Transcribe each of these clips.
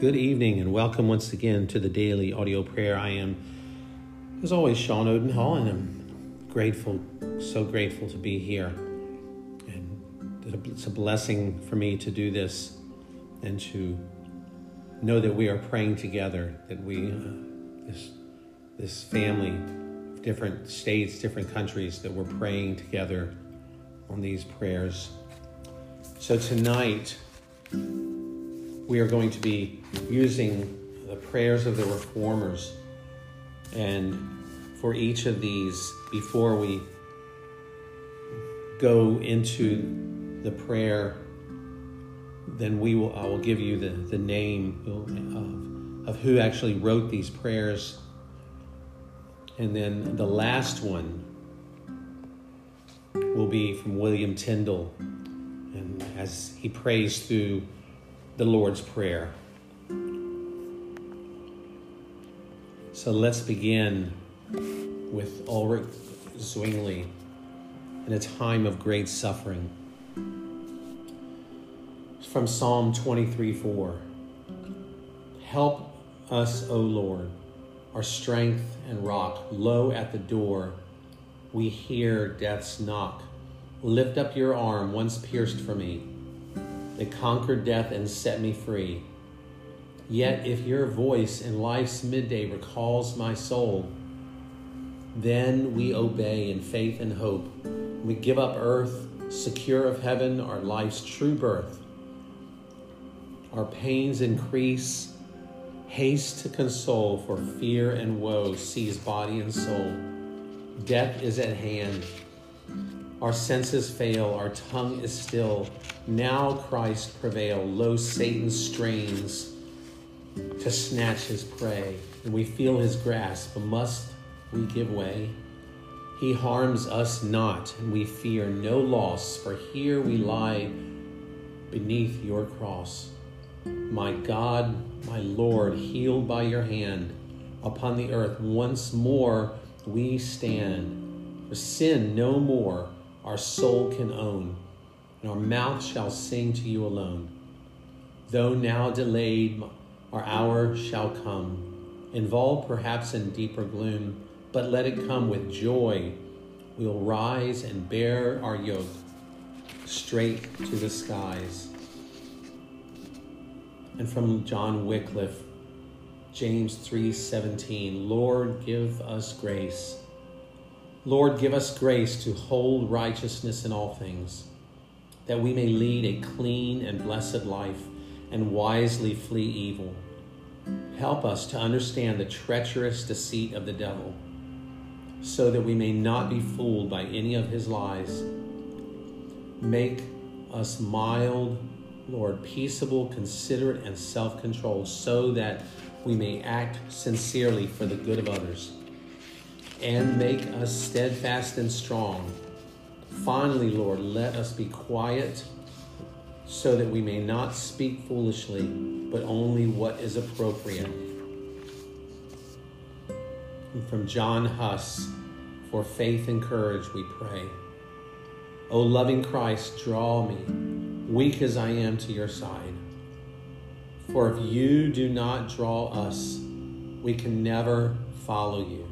Good evening and welcome once again to the daily audio prayer. I am, as always, Sean Odenhall, and I'm grateful, so grateful to be here. And it's a blessing for me to do this and to know that we are praying together, that we, uh, this, this family, different states, different countries, that we're praying together on these prayers. So tonight, we are going to be using the prayers of the reformers. And for each of these, before we go into the prayer, then we will I will give you the, the name of, of who actually wrote these prayers. And then the last one will be from William Tyndale. And as he prays through the Lord's Prayer. So let's begin with Ulrich Zwingli in a time of great suffering. From Psalm 23 4. Help us, O Lord, our strength and rock. Low at the door, we hear death's knock. Lift up your arm, once pierced for me that conquered death and set me free. Yet if your voice in life's midday recalls my soul, then we obey in faith and hope. We give up earth, secure of heaven, our life's true birth. Our pains increase, haste to console, for fear and woe seize body and soul. Death is at hand. Our senses fail, our tongue is still. Now Christ prevail. Lo, Satan strains to snatch his prey, and we feel his grasp. But must we give way? He harms us not, and we fear no loss, for here we lie beneath your cross. My God, my Lord, healed by your hand, upon the earth once more we stand. For sin no more our soul can own, and our mouth shall sing to you alone. Though now delayed, our hour shall come, involved perhaps in deeper gloom, but let it come with joy. We'll rise and bear our yoke straight to the skies. And from John Wycliffe, James 3:17, Lord, give us grace Lord, give us grace to hold righteousness in all things, that we may lead a clean and blessed life and wisely flee evil. Help us to understand the treacherous deceit of the devil, so that we may not be fooled by any of his lies. Make us mild, Lord, peaceable, considerate, and self controlled, so that we may act sincerely for the good of others and make us steadfast and strong. Finally, Lord, let us be quiet so that we may not speak foolishly, but only what is appropriate. And from John Huss, for faith and courage we pray. O loving Christ, draw me, weak as I am, to your side. For if you do not draw us, we can never follow you.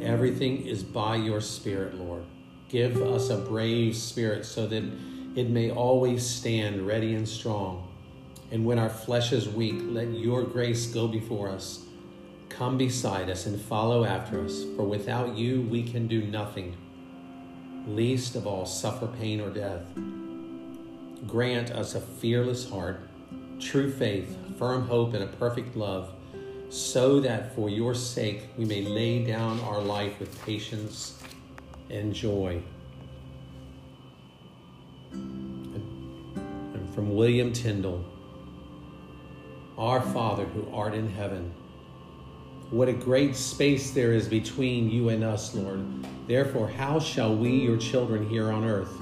Everything is by your Spirit, Lord. Give us a brave spirit so that it may always stand ready and strong. And when our flesh is weak, let your grace go before us. Come beside us and follow after us, for without you we can do nothing, least of all suffer pain or death. Grant us a fearless heart, true faith, firm hope, and a perfect love so that for your sake we may lay down our life with patience and joy. And from William Tyndale, Our Father who art in heaven, what a great space there is between you and us, Lord. Therefore, how shall we, your children here on earth,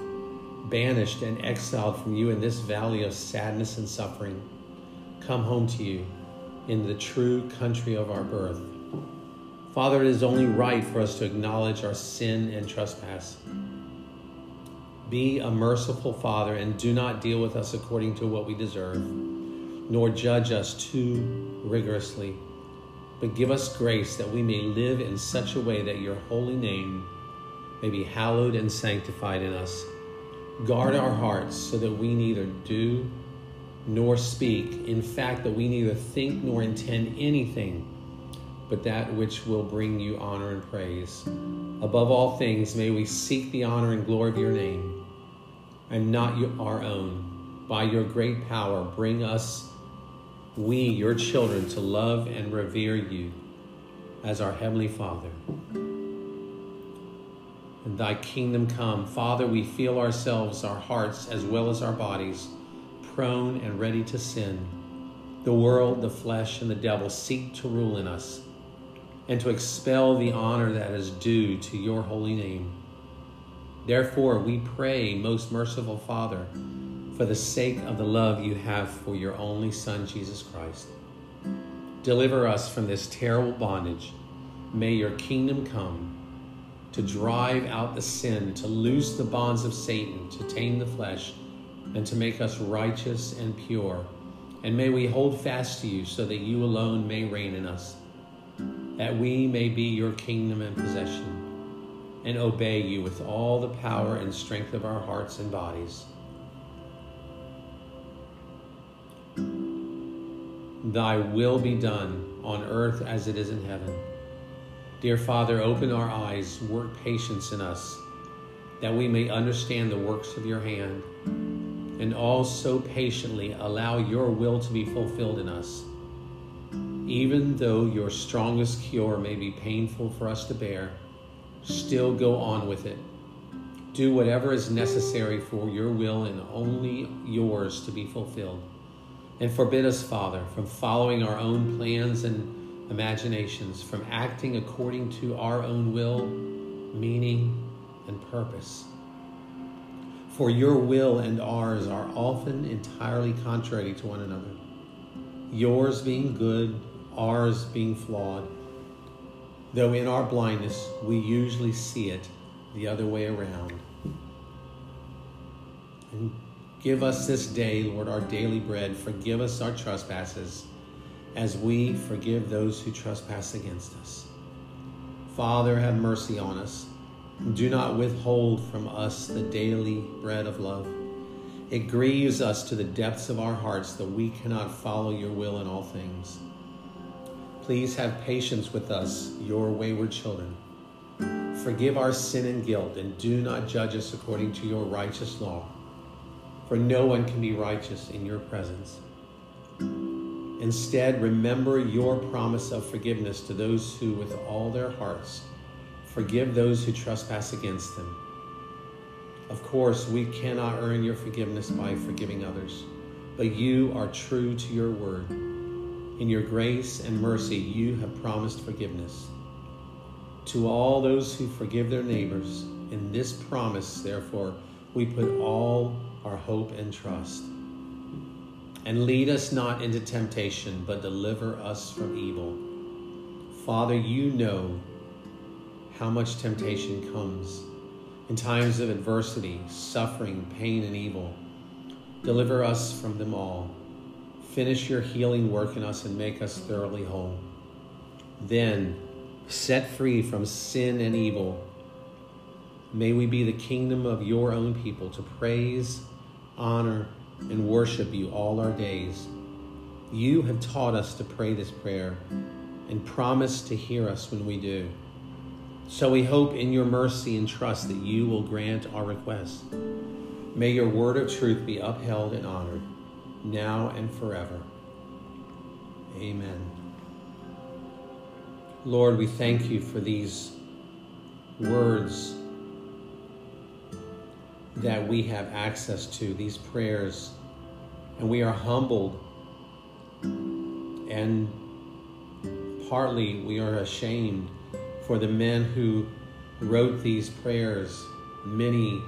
banished and exiled from you in this valley of sadness and suffering, come home to you? In the true country of our birth. Father, it is only right for us to acknowledge our sin and trespass. Be a merciful Father and do not deal with us according to what we deserve. nor judge us too rigorously, but give us grace that we may live in such a way that your holy name may be hallowed and sanctified in us. Guard our hearts so that we neither do nor speak, in fact, that we neither think nor intend anything but that which will bring you honor and praise. Above all things, may we seek the honor and glory of your name and not our own. By your great power, bring us, we, your children, to love and revere you as our Heavenly Father. And thy kingdom come. Father, we feel ourselves, our hearts, as well as our bodies, prone and ready to sin. The world, the flesh, and the devil seek to rule in us and to expel the honor that is due to your holy name. Therefore, we pray, most merciful Father, for the sake of the love you have for your only Son, Jesus Christ. Deliver us from this terrible bondage. May your kingdom come to drive out the sin, to loose the bonds of Satan, to tame the flesh, and to make us righteous and pure. And may we hold fast to you so that you alone may reign in us that we may be your kingdom and possession, and obey you with all the power and strength of our hearts and bodies. Thy will be done on earth as it is in heaven. Dear Father, open our eyes, work patience in us, that we may understand the works of your hand, and also patiently allow your will to be fulfilled in us even though your strongest cure may be painful for us to bear, still go on with it. Do whatever is necessary for your will and only yours to be fulfilled. And forbid us, Father, from following our own plans and imaginations, from acting according to our own will, meaning, and purpose. For your will and ours are often entirely contrary to one another. Yours being good ours being flawed, though in our blindness we usually see it the other way around. And give us this day, Lord, our daily bread. Forgive us our trespasses as we forgive those who trespass against us. Father, have mercy on us. Do not withhold from us the daily bread of love. It grieves us to the depths of our hearts that we cannot follow your will in all things. Please have patience with us, your wayward children. Forgive our sin and guilt, and do not judge us according to your righteous law. For no one can be righteous in your presence. Instead, remember your promise of forgiveness to those who, with all their hearts, forgive those who trespass against them. Of course, we cannot earn your forgiveness by forgiving others, but you are true to your word in your grace and mercy, you have promised forgiveness. To all those who forgive their neighbors, in this promise, therefore, we put all our hope and trust. And lead us not into temptation, but deliver us from evil. Father, you know how much temptation comes in times of adversity, suffering, pain, and evil. Deliver us from them all. Finish your healing work in us and make us thoroughly whole. Then, set free from sin and evil, may we be the kingdom of your own people to praise, honor, and worship you all our days. You have taught us to pray this prayer and promise to hear us when we do. So we hope in your mercy and trust that you will grant our request. May your word of truth be upheld and honored now and forever. Amen. Lord, we thank you for these words that we have access to, these prayers, and we are humbled and partly we are ashamed for the men who wrote these prayers. Many,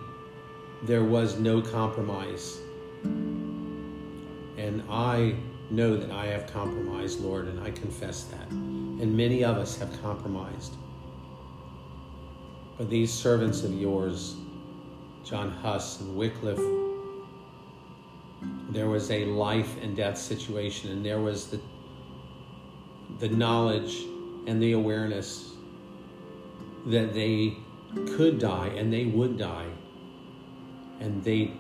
there was no compromise. And I know that I have compromised, Lord, and I confess that. And many of us have compromised. But these servants of yours, John Huss and Wycliffe there was a life and death situation, and there was the the knowledge and the awareness that they could die and they would die. And they,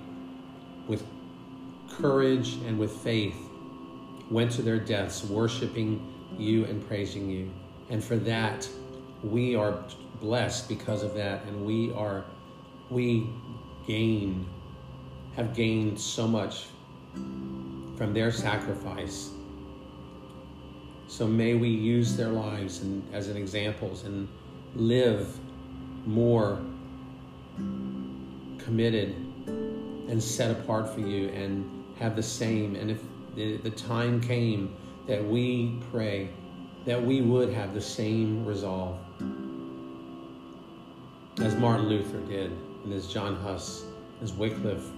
with courage and with faith, went to their deaths, worshiping you and praising you. And for that, we are blessed because of that, and we are, we gain, have gained so much from their sacrifice. So may we use their lives and, as an examples and live more committed and set apart for you and have the same. And if the, time came that we pray, that we would have the same resolve as Martin Luther did, and as John Huss, as Wycliffe,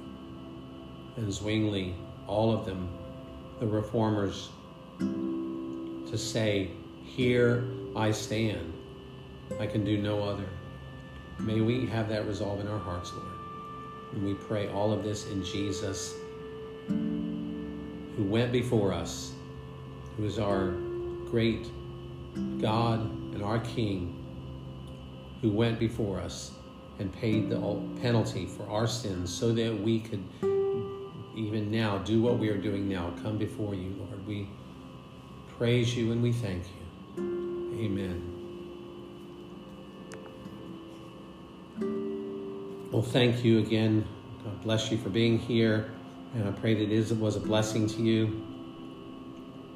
and Zwingli, all of them, the reformers, to say, Here I stand. I can do no other. May we have that resolve in our hearts, Lord. And we pray all of this in Jesus, who went before us, who is our great God and our King, who went before us and paid the penalty for our sins so that we could even now do what we are doing now come before you, Lord. We praise you and we thank you. Amen. Well, thank you again. God bless you for being here. And I pray that it was a blessing to you.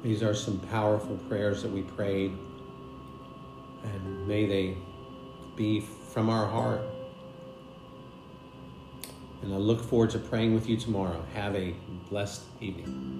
These are some powerful prayers that we prayed. And may they be from our heart. And I look forward to praying with you tomorrow. Have a blessed evening.